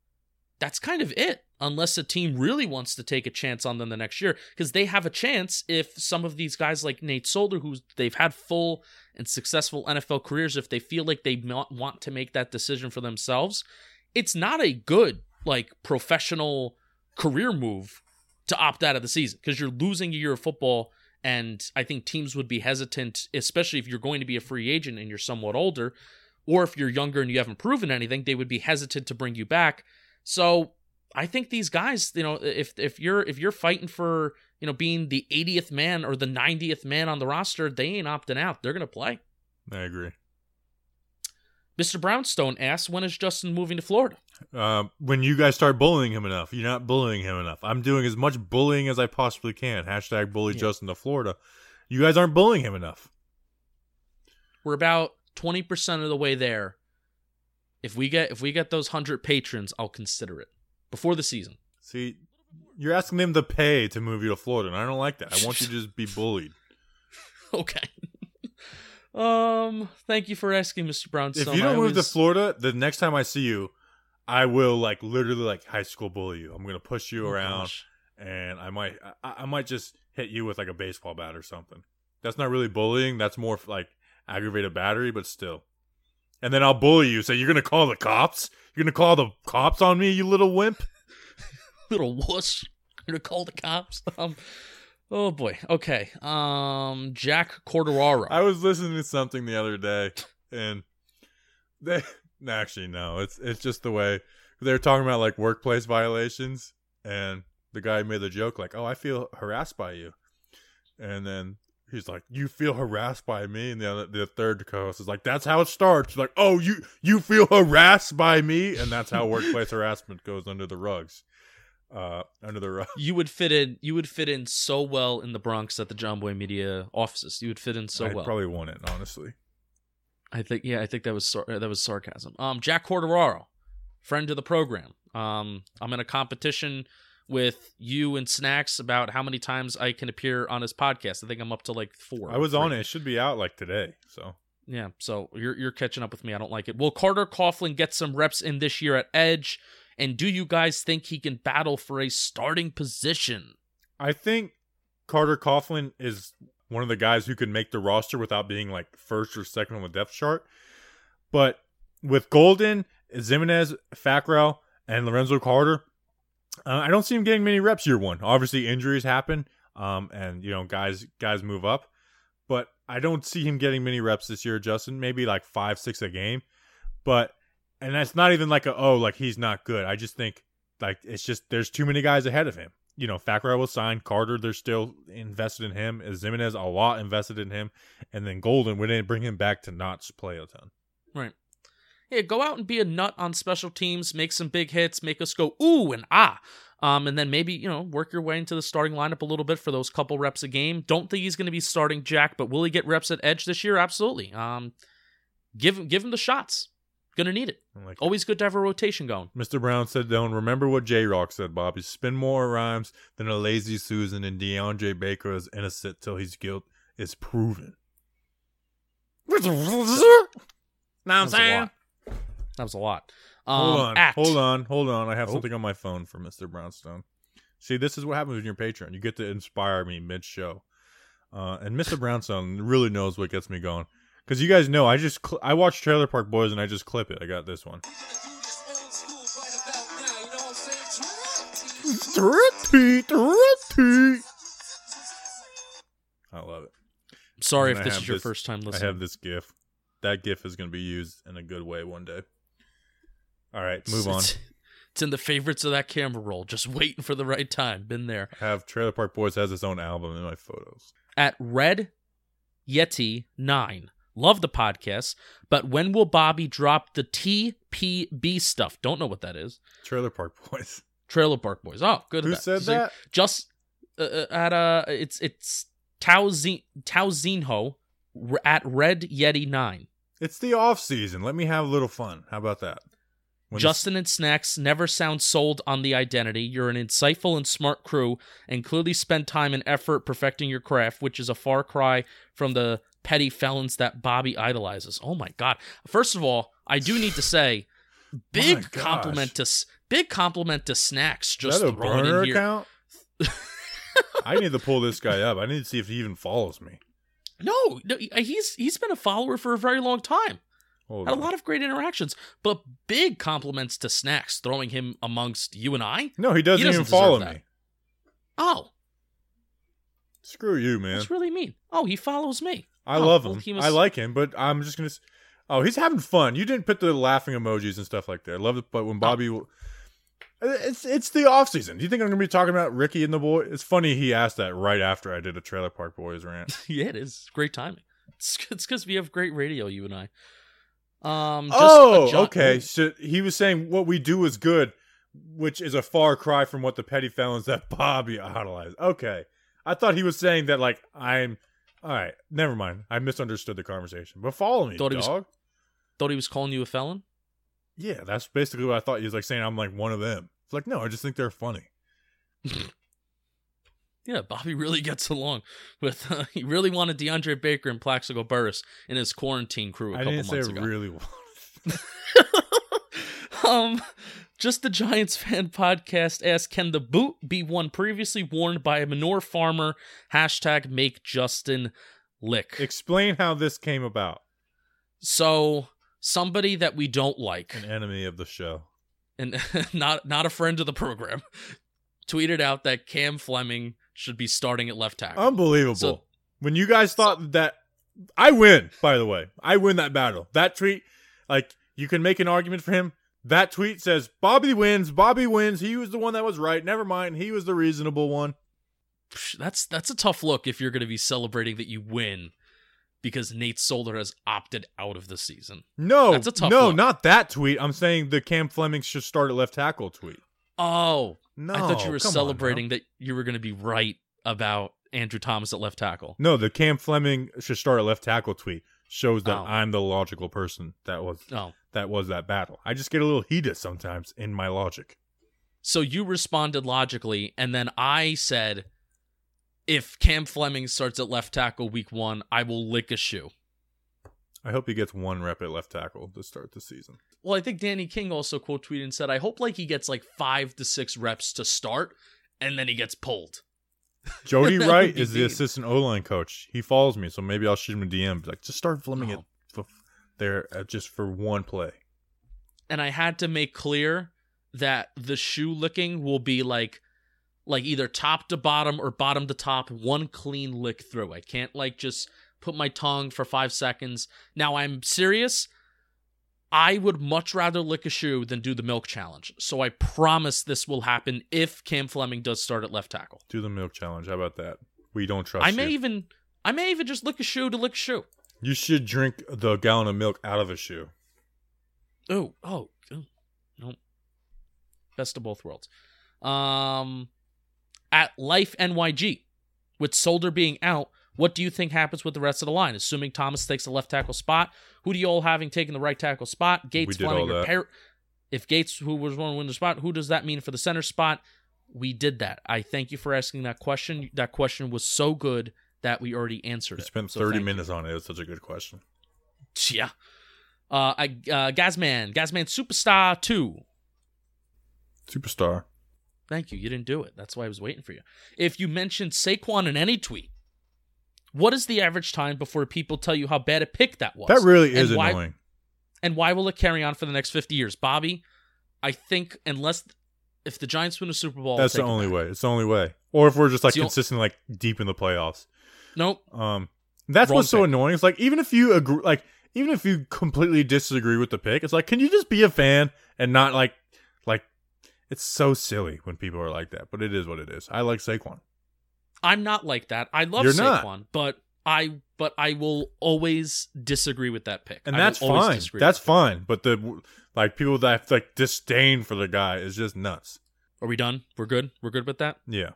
that's kind of it unless a team really wants to take a chance on them the next year because they have a chance if some of these guys like Nate Solder who they've had full and successful NFL careers if they feel like they want to make that decision for themselves it's not a good like professional career move to opt out of the season because you're losing a year of football and I think teams would be hesitant especially if you're going to be a free agent and you're somewhat older or if you're younger and you haven't proven anything they would be hesitant to bring you back. So I think these guys, you know, if if you're if you're fighting for you know being the 80th man or the 90th man on the roster, they ain't opting out. They're gonna play. I agree. Mr. Brownstone asks, when is Justin moving to Florida? Uh, when you guys start bullying him enough. You're not bullying him enough. I'm doing as much bullying as I possibly can. Hashtag bully yeah. Justin to Florida. You guys aren't bullying him enough. We're about 20% of the way there. If we get if we get those 100 patrons, I'll consider it before the season. See, you're asking them to pay to move you to Florida, and I don't like that. I want you to just be bullied. [LAUGHS] okay. um, thank you for asking, Mr. Brown. If you don't I move always... to Florida, the next time I see you, I will like literally like high school bully you. I'm gonna push you Oh, around, gosh. and I might I, I might just hit you with like a baseball bat or something. That's not really bullying. That's more like aggravated battery, but still. And then I'll bully you. Say you're gonna call the cops. You're gonna call the cops on me, you little wimp. [LAUGHS] little wuss. You're Gonna call the cops. Um, oh boy. Okay. Um, Jack Corderaro. I was listening to something the other day, and they actually no, it's it's just the way they were talking about like workplace violations, and the guy made the joke like, "Oh, I feel harassed by you," and then he's like, "You feel harassed by me," and the other, the third co-host is like, "That's how it starts." Like, "Oh, you you feel harassed by me," and that's how workplace harassment goes under the rugs, uh, under the rug. you would fit in. You would fit in so well in the Bronx at the Jomboy Media offices. You would fit in so I well. probably won it honestly. I think. Yeah, I think that was sar- that was sarcasm. Um, Jack Corderaro, friend of the program. Um, I'm in a competition with you and Snacks about how many times I can appear on his podcast. I think I'm up to like four. I was or on it. It should be out like today. So Yeah, so you're you're catching up with me. I don't like it. Will Carter Coughlin get some reps in this year at Edge? And do you guys think he can battle for a starting position? I think Carter Coughlin is one of the guys who can make the roster without being like first or second on the depth chart. But with Golden, Ximines, Fackrell, and Lorenzo Carter, uh, I don't see him getting many reps year one. Obviously, injuries happen, um, and you know guys guys move up, but I don't see him getting many reps this year. Justin, maybe like five, six a game, but and that's not even like a oh like he's not good. I just think like it's just there's too many guys ahead of him. You know, Fackrell was signed. Carter, they're still invested in him. Ximines, a lot invested in him, and then Golden, we didn't bring him back to not play a ton. Right. Yeah, go out and be a nut on special teams, make some big hits, make us go ooh and ah. Um, and then maybe, you know, work your way into the starting lineup a little bit for those couple reps a game. Don't think he's gonna be starting Jack, but will he get reps at edge this year? Absolutely. Um give him give him the shots. Gonna need it. I'm like, Always good to have a rotation going. Mr. Brown said, "Don't remember what J Rock said, Bobby. Spin more rhymes than a lazy Susan, and DeAndre Baker is innocent till his guilt is proven." Know what I'm That was a lot. That was a lot. Um, Hold on, act. hold on, hold on. I have Oh. something on my phone for Mr. Brownstone. See, this is what happens when you're Patreon. You get to inspire me mid-show, uh, and Mr. [LAUGHS] Brownstone really knows what gets me going. Because you guys know, I just cl- I watch Trailer Park Boys and I just clip it. I got this one. I love it. Sorry And if I this is your this- first time listening. I have this GIF. That GIF is going to be used in a good way one day. All right, move on. It's, [LAUGHS] it's in the favorites of that camera roll. Just waiting for the right time. Been there. I have Trailer Park Boys has its own album in my photos. At Red Yeti 9. Love the podcast, but when will Bobby drop the TPB stuff? Don't know what that is. Trailer Park [LAUGHS] Boys. Trailer Park Boys. Oh, good. Who said So that? Just uh, uh, at uh it's it's Tao Zin- Tao Zinho r- at Red Yeti 9. It's the off season. Let me have a little fun. How about that? When Justin and Snacks never sound sold on the identity. You're an insightful and smart crew and clearly spend time and effort perfecting your craft, which is a far cry from the petty felons that Bobby idolizes. Oh my god. First of all, I do need to say [SIGHS] big compliment to big compliment to Snacks Is just that a throwing burner in here. account? [LAUGHS] I need to pull this guy up. I need to see if he even follows me. No, no, he's he's been a follower for a very long time. Hold Had a lot of great interactions, but big compliments to Snacks throwing him amongst you and I. No, he doesn't, He doesn't even follow that. me. Oh, Screw you, man. That's really mean. Oh, he follows me. I Oh, love well, him. he was- I like him, but I'm just gonna. Oh, he's having fun. You didn't put the laughing emojis and stuff like that. I love it, but Oh. when Bobby, will- it's it's the off season. Do you think I'm gonna be talking about Ricky and the boy? It's funny he asked that right after I did a Trailer Park Boys rant. [LAUGHS] yeah, it is great timing. It's it's because we have great radio, you and I. Um. Just oh, okay. So he was saying what we do is good, which is a far cry from what the petty felons that [LAUGHS] Bobby idolized. Okay, I thought he was saying that like I'm. All right, never mind. I misunderstood the conversation. But follow me, Thought he was- Thought he was calling you a felon. Yeah, that's basically what I thought. He was like saying I'm like one of them. It's like no, I just think they're funny. [LAUGHS] Yeah, Bobby really [LAUGHS] gets along with. Uh, he really wanted DeAndre Baker and Plaxico Burress in his quarantine crew a I couple didn't say months ago. really. [LAUGHS] [LAUGHS] um, Just the Giants fan podcast asks, can the boot be one previously worn by a manure farmer? Hashtag make Justin lick. Explain how this came about. So somebody that we don't like An enemy of the show. and not not a friend of the program tweeted out that Cam Fleming should be starting at left tackle. Unbelievable. So- when you guys thought that I win, by the way. I win that battle. That tweet, like you can make an argument for him. That tweet says Bobby wins. Bobby wins. He was the one that was right. Never mind. He was the reasonable one. That's that's a tough look if you're going to be celebrating that you win because Nate Solder has opted out of the season. No, That's a tough no, look. not that tweet. I'm saying the Cam Fleming should start at left tackle tweet. Oh, No, I thought you were come on celebrating that you were going to be right about Andrew Thomas at left tackle. No, the Cam Fleming should start at left tackle tweet shows that Oh. I'm the logical person that was Oh, that was that battle. I just get a little heated sometimes in my logic. so you responded logically, and then I said, if Cam Fleming starts at left tackle week one, I will lick a shoe. I hope he gets one rep at left tackle to start the season. Well, I think Danny King also quote tweeted and said, I hope like he gets like five to six reps to start, and then he gets pulled. [LAUGHS] Jody Wright is the mean. assistant O line coach. He follows me, so maybe I'll shoot him a DM. Like, just start Fleming Oh. it f- there uh, just for one play. and I had to make clear that the shoe licking will be like like either top to bottom or bottom to top, one clean lick through. I can't like just put my tongue for 5 seconds. Now I'm serious. I would much rather lick a shoe than do the milk challenge. So I promise this will happen if Cam Fleming does start at left tackle. Do the milk challenge. How about that? We don't trust I may you. even I may even just lick a shoe to lick a shoe. You should drink the gallon of milk out of a shoe. Oh, oh, oh, no. Best of both worlds. Um, at Life NYG, with Solder being out, what do you think happens with the rest of the line? Assuming Thomas takes the left tackle spot, who do you all having taking the right tackle spot? Gates, Fleming, or. Par- If Gates, who was one to win the spot, who does that mean for the center spot? We did that. I thank you for asking that question. That question was so good that we already answered You it. spent So 30 thank you. minutes on it. It was such a good question. [LAUGHS] Yeah. Uh, I, uh, Gazman, Gazman Superstar 2. Superstar. Thank you. You didn't do it. That's why I was waiting for you. If you mentioned Saquon in any tweet, what is the average time before people tell you how bad a pick that was? That really is And why- annoying. And why will it carry on for the next 50 years? Bobby, I think unless if the Giants win a Super Bowl, That's the it only way. It's the only way. Or if we're just like It's the o- consistently like deep in the playoffs. Nope. Um, that's Wrong what's so annoying. It's like even if you agree, like even if you completely disagree with the pick, it's like can you just be a fan and not like like it's so silly when people are like that. But it is what it is. I like Saquon. I'm not like that. I love You're Saquon, not. but I but I will always disagree with that pick. and I that's fine. That's fine. But the like people that have, like disdain for the guy is just nuts. Are we done? We're good. We're good with that. Yeah,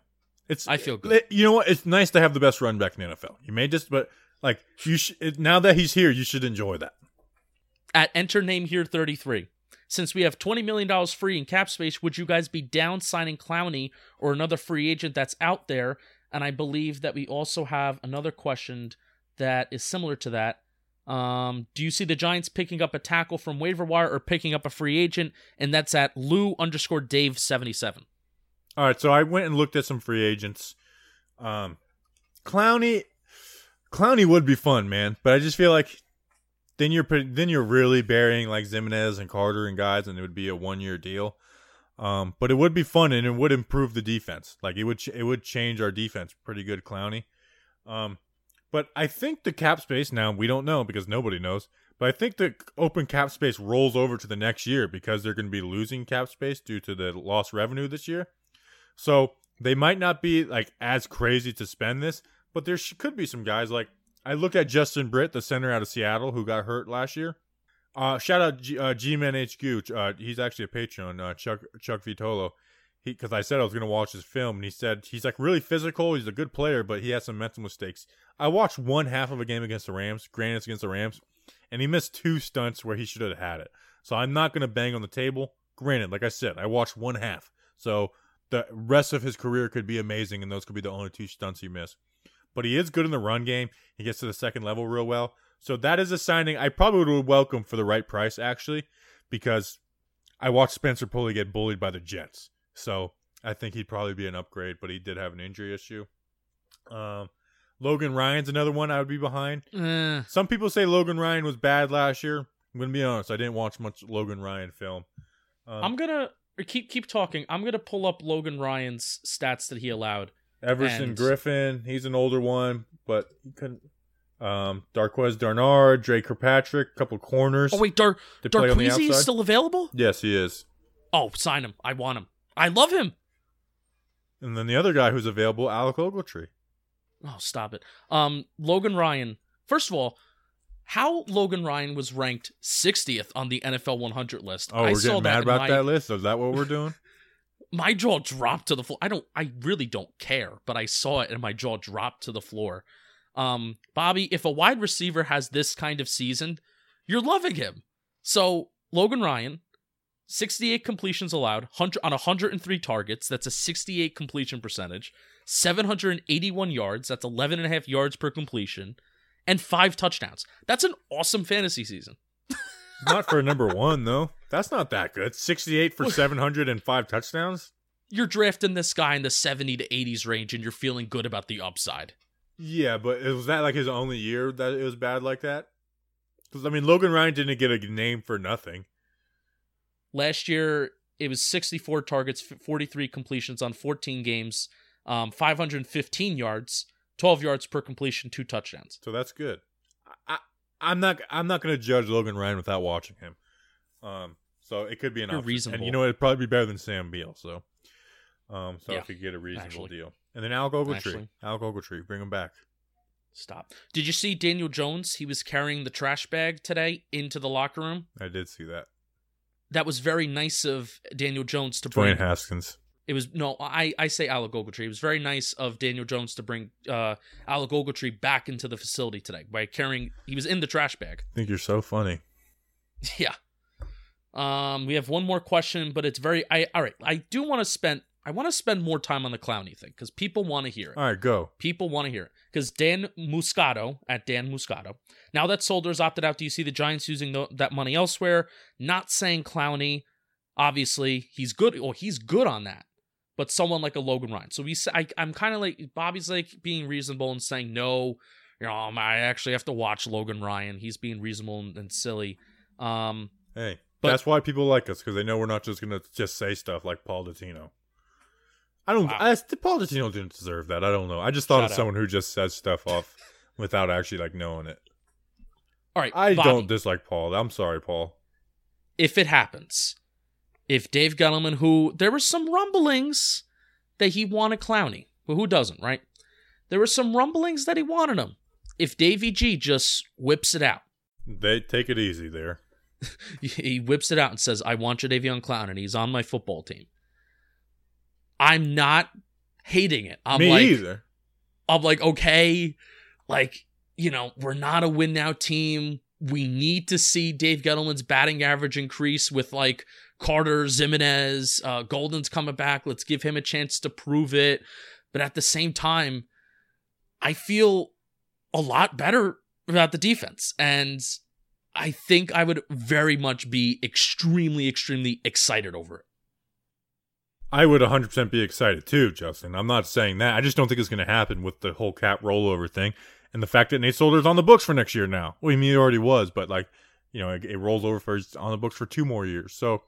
it's. I feel good. You know what? It's nice to have the best run back in the NFL. You may just, but like you it, now that he's here, you should enjoy that. at enter name here 33 since we have $20 million free in cap space would you guys be down signing clowney or another free agent that's out there and i believe that we also have another question that is similar to that um, do you see the giants picking up a tackle from waiver wire or picking up a free agent and that's at lou underscore dave 77 All right, so I went and looked at some free agents. Um, Clowney, Clowney would be fun, man, but I just feel like then you're then you're really burying like Ximines and Carter and guys, and it would be a one year deal. Um, but it would be fun and it would improve the defense. Like it would ch- it would change our defense pretty good, Clowney. Um, but I think the cap space now we don't know because nobody knows. But I think the open cap space rolls over to the next year because they're going to be losing cap space due to the lost revenue this year. So they might not be like as crazy to spend this, but there sh- could be some guys like I looked at Justin Britt, the center out of Seattle, who got hurt last year. Uh, shout out G- uh, G-Man HQ. Uh, he's actually a patron. Uh, Chuck Chuck Vitolo. He because I said I was gonna watch his film, and he said he's like really physical. He's a good player, but he has some mental mistakes. I watched one half of a game against the Rams. Granted, it's against the Rams, and he missed two stunts where he should have had it. So I'm not gonna bang on the table. Granted, like I said, I watched one half, so the rest of his career could be amazing, and those could be the only two stunts he missed. But he is good in the run game. He gets to the second level real well. So that is a signing I probably would welcome for the right price, actually, because I watched Spencer Pulley get bullied by the Jets, so I think he'd probably be an upgrade. But he did have an injury issue. Um, Logan Ryan's another one I would be behind. Eh, Some people say Logan Ryan was bad last year. I'm gonna be honest. I didn't watch much Logan Ryan film. Um, I'm gonna keep keep talking. I'm gonna pull up Logan Ryan's stats that he allowed. Everson and- Griffen, he's an older one, but he couldn't. Um, Darqueze Dennard, Dre Kirkpatrick, a couple corners. Oh wait, Dar to play on the Darqueezy is still available? yes, he is. Oh, sign him. I want him. I love him. And then the other guy who's available, Alec Ogletree. Oh, stop it. Um, Logan Ryan. First of all, how Logan Ryan was ranked 60th on the NFL 100 list. Oh, we're saw getting mad about my, that list. Is that what we're doing? [LAUGHS] My jaw dropped to the floor. I don't. I really don't care, but I saw it and my jaw dropped to the floor. Um, Bobby, if a wide receiver has this kind of season, you're loving him. So Logan Ryan, 68 completions allowed, 100 on 103 targets. That's a 68 completion percentage. 781 yards. That's 11 and a half yards per completion, and five touchdowns. That's an awesome fantasy season. [LAUGHS] not for number one though. That's not that good. Sixty-eight for seven hundred and five touchdowns. You're drafting this guy in the 70 to 80s range, and you're feeling good about the upside. Yeah, but was that like his only year that it was bad like that? Because I mean, Logan Ryan didn't get a name for nothing. Last year, it was 64 targets, 43 completions on 14 games, um, 515 yards, 12 yards per completion, two touchdowns. So that's good. I, I I'm not I'm not going to judge Logan Ryan without watching him. Um, so it could be an You're option. reasonable. and you know it'd probably be better than Sam Beal. So, um, so Yeah, if you get a reasonable actually. deal, and then Al Ogletree, Actually. Al Ogletree, bring him back. Stop. Did you see Daniel Jones? He was carrying the trash bag today into the locker room. I did see that. That was very nice of Daniel Jones to Dwayne bring. Haskins. It was no, I I say Alec Ogletree. It was very nice of Daniel Jones to bring uh, Alec Ogletree back into the facility today by carrying. He was in the trash bag. I think you're so funny. [LAUGHS] Yeah. Um, we have one more question, but it's very. I all right. I do want to spend. I want to spend more time on the Clowney thing because people want to hear it. All right, go. People want to hear it because Dan Muscato at Dan Muscato. Now that Solder's opted out, do you see the Giants using tho- that money elsewhere? Not saying Clowney. Obviously, he's good. Or he's good on that. But someone like a Logan Ryan. So we, I, I'm kind of like Bobby's like being reasonable and saying no. You know, um, I actually have to watch Logan Ryan. He's being reasonable and, and silly. Um, Hey, But- that's why people like us because they know we're not just gonna just say stuff like Paul Dottino. I don't. Wow. I, Paul didn't deserve that. I don't know. I just thought Shut of up. someone who just says stuff off without actually like knowing it. all right, I Bobby. don't dislike Paul. I'm sorry, Paul. if it happens, if Dave Gettleman, who there were some rumblings that he wanted Clowney, but who doesn't, right? There were some rumblings that he wanted him. If Davey G just whips it out, They take it easy there. [LAUGHS] he whips it out and says, "I want Jadeveon Clown, and he's on my football team." I'm not hating it. I'm Me like, either. I'm like, okay, like, you know, we're not a win now team. We need to see Dave Gettleman's batting average increase with like Carter, Ximines, uh, Golden's coming back. Let's give him a chance to prove it. But at the same time, I feel a lot better about the defense. And I think I would very much be extremely, extremely excited over it. I would 100% be excited too, Justin. I'm not saying that. I just don't think it's going to happen with the whole cap rollover thing and the fact that Nate Solder's on the books for next year now. Well, I mean, he already was, but like, you know, it, it rolls over for on the books for two more years. So,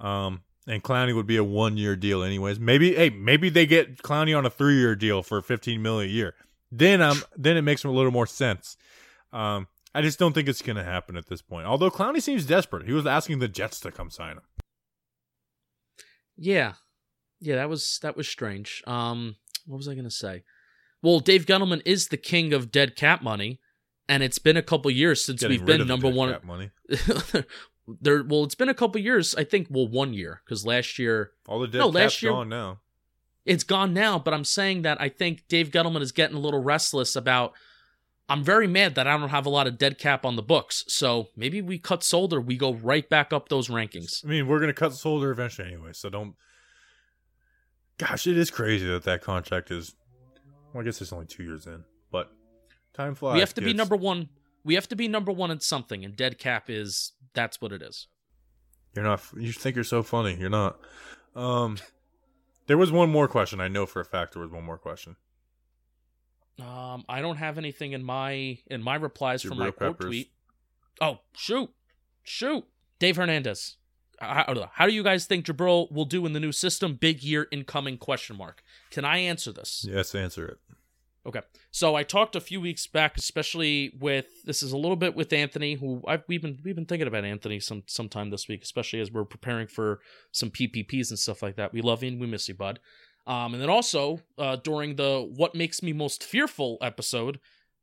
um, and Clowney would be a one year deal anyways. Maybe, hey, maybe they get Clowney on a three year deal for 15 million a year. Then um, then it makes a little more sense. Um, I just don't think it's going to happen at this point. Although Clowney seems desperate. He was asking the Jets to come sign him. Yeah. Yeah, that was that was strange. Um what was I going to say? Well, Dave Gettleman is the king of dead cap money, and it's been a couple years since Getting we've been number dead one. cap money. [LAUGHS] there, well, it's been a couple years. I think, well, one year because last year All the dead No, last year- gone now. it's gone now. But I'm saying that I think Dave Gettleman is getting a little restless about. I'm very mad that I don't have a lot of dead cap on the books. So maybe we cut Solder, we go right back up those rankings. I mean, we're gonna cut Solder eventually anyway, so don't. Gosh, it is crazy that that contract is. Well, I guess it's only two years in, but time flies. we have to be number one. We have to be number one in something, and dead cap is that's what it is. You're not. You think you're so funny. You're not. Um, [LAUGHS] there was one more question. I know for a fact there was one more question. Um, I don't have anything in my in my replies from my quote tweet. Oh shoot, shoot, Dave Hernandez. How, how do you guys think Jabril will do in the new system? Big year incoming? Question mark. Can I answer this? Yes, answer it. Okay. So I talked a few weeks back, especially with this is a little bit with Anthony, who I've, we've been we've been thinking about Anthony some sometime this week, especially as we're preparing for some PPPs and stuff like that. We love you and we miss you, bud. Um, and then also uh, during the "What Makes Me Most Fearful" episode,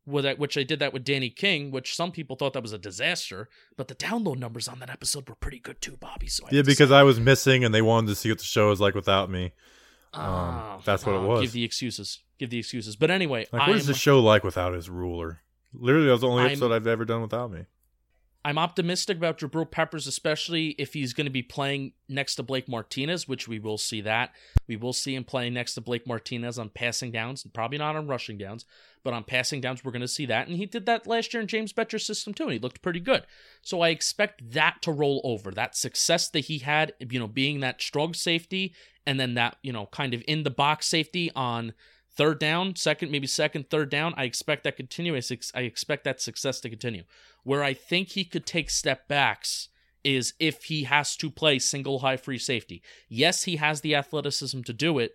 with that, which I did that with Danny King, which some people thought that was a disaster, but the download numbers on that episode were pretty good too, Bobby. So I Yeah, because I was missing, and they wanted to see what the show is like without me. Um, Oh, that's what it oh, was. Give the excuses. Give the excuses. But anyway, Like, what is the show like without his ruler? Literally, that was the only I'm- episode I've ever done without me. I'm optimistic about Jabril Peppers, especially if he's going to be playing next to Blake Martinez, which we will see that. We will see him playing next to Blake Martinez on passing downs, and probably not on rushing downs, but on passing downs, we're going to see that. And he did that last year in James Bettcher's system too, and he looked pretty good. So I expect that to roll over. That success that he had, you know, being that strong safety and then that, you know, kind of in the box safety on third down, second, maybe second, third down. I expect that continue. I expect that success to continue. Where I think he could take step backs is if he has to play single high free safety. Yes, he has the athleticism to do it,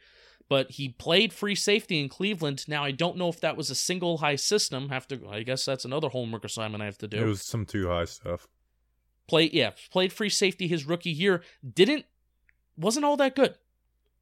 but he played free safety in Cleveland. Now I don't know if that was a single high system. Have to I guess that's another homework assignment I have to do. It was some too high stuff. Play yeah, played free safety his rookie year. Didn't wasn't all that good.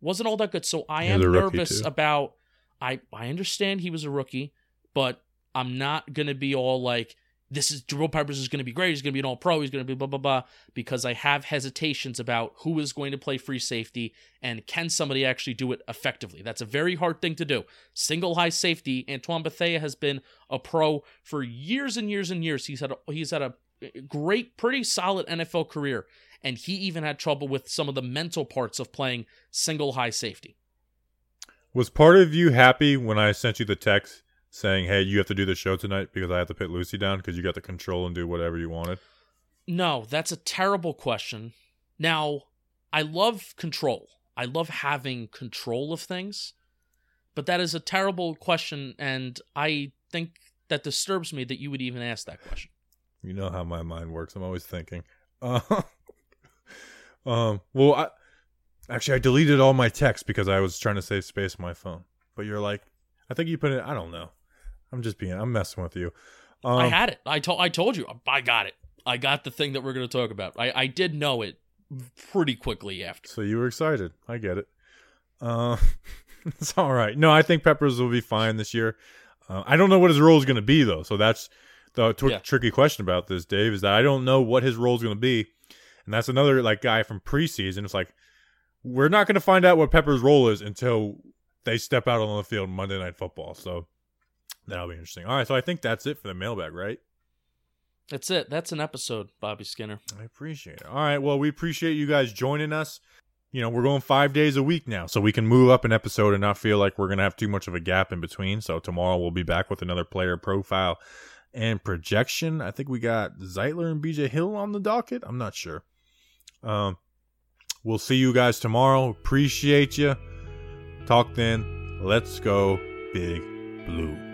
Wasn't all that good. So I He am was a rookie, nervous about I I understand he was a rookie, but I'm not gonna be all like this is Jerome Peppers is gonna be great, he's gonna be an all pro, he's gonna be blah blah blah, because I have hesitations about who is going to play free safety and can somebody actually do it effectively. That's a very hard thing to do. Single high safety, Antoine Bethea has been a pro for years and years and years. He's had a, he's had a great, pretty solid NFL career, and he even had trouble with some of the mental parts of playing single high safety. Was part of you happy when I sent you the text saying, "Hey, you have to do the show tonight because I have to put Lucy down because you got the control and do whatever you wanted"? No, that's a terrible question. Now, I love control. I love having control of things, but that is a terrible question, and I think that disturbs me that you would even ask that question. You know how my mind works. I'm always thinking. Uh, [LAUGHS] um. Well, I actually I deleted all my texts because I was trying to save space on my phone. But you're like, I think you put it. I don't know. I'm just being. I'm messing with you. Um, I had it. I told I told you. I got it. I got the thing that we're going to talk about. I I did know it pretty quickly after. So you were excited. I get it. Uh, [LAUGHS] it's all right. No, I think Peppers will be fine this year. Uh, I don't know what his role is going to be though. So that's the tw- Yeah. tricky question about this, Dave. Is that I don't know what his role is going to be, and that's another like guy from preseason. It's like we're not going to find out what Pepper's role is until they step out on the field Monday Night Football. So that'll be interesting. All right. So I think that's it for the mailbag, right? That's it. That's an episode, Bobby Skinner. I appreciate it. All right. Well, we appreciate you guys joining us. You know, we're going five days a week now, so we can move up an episode and not feel like we're going to have too much of a gap in between. So tomorrow we'll be back with another player profile and projection. I think we got Zeitler and BJ Hill on the docket. I'm not sure. Um, we'll see you guys tomorrow. Appreciate you. Talk then. Let's go, Big Blue.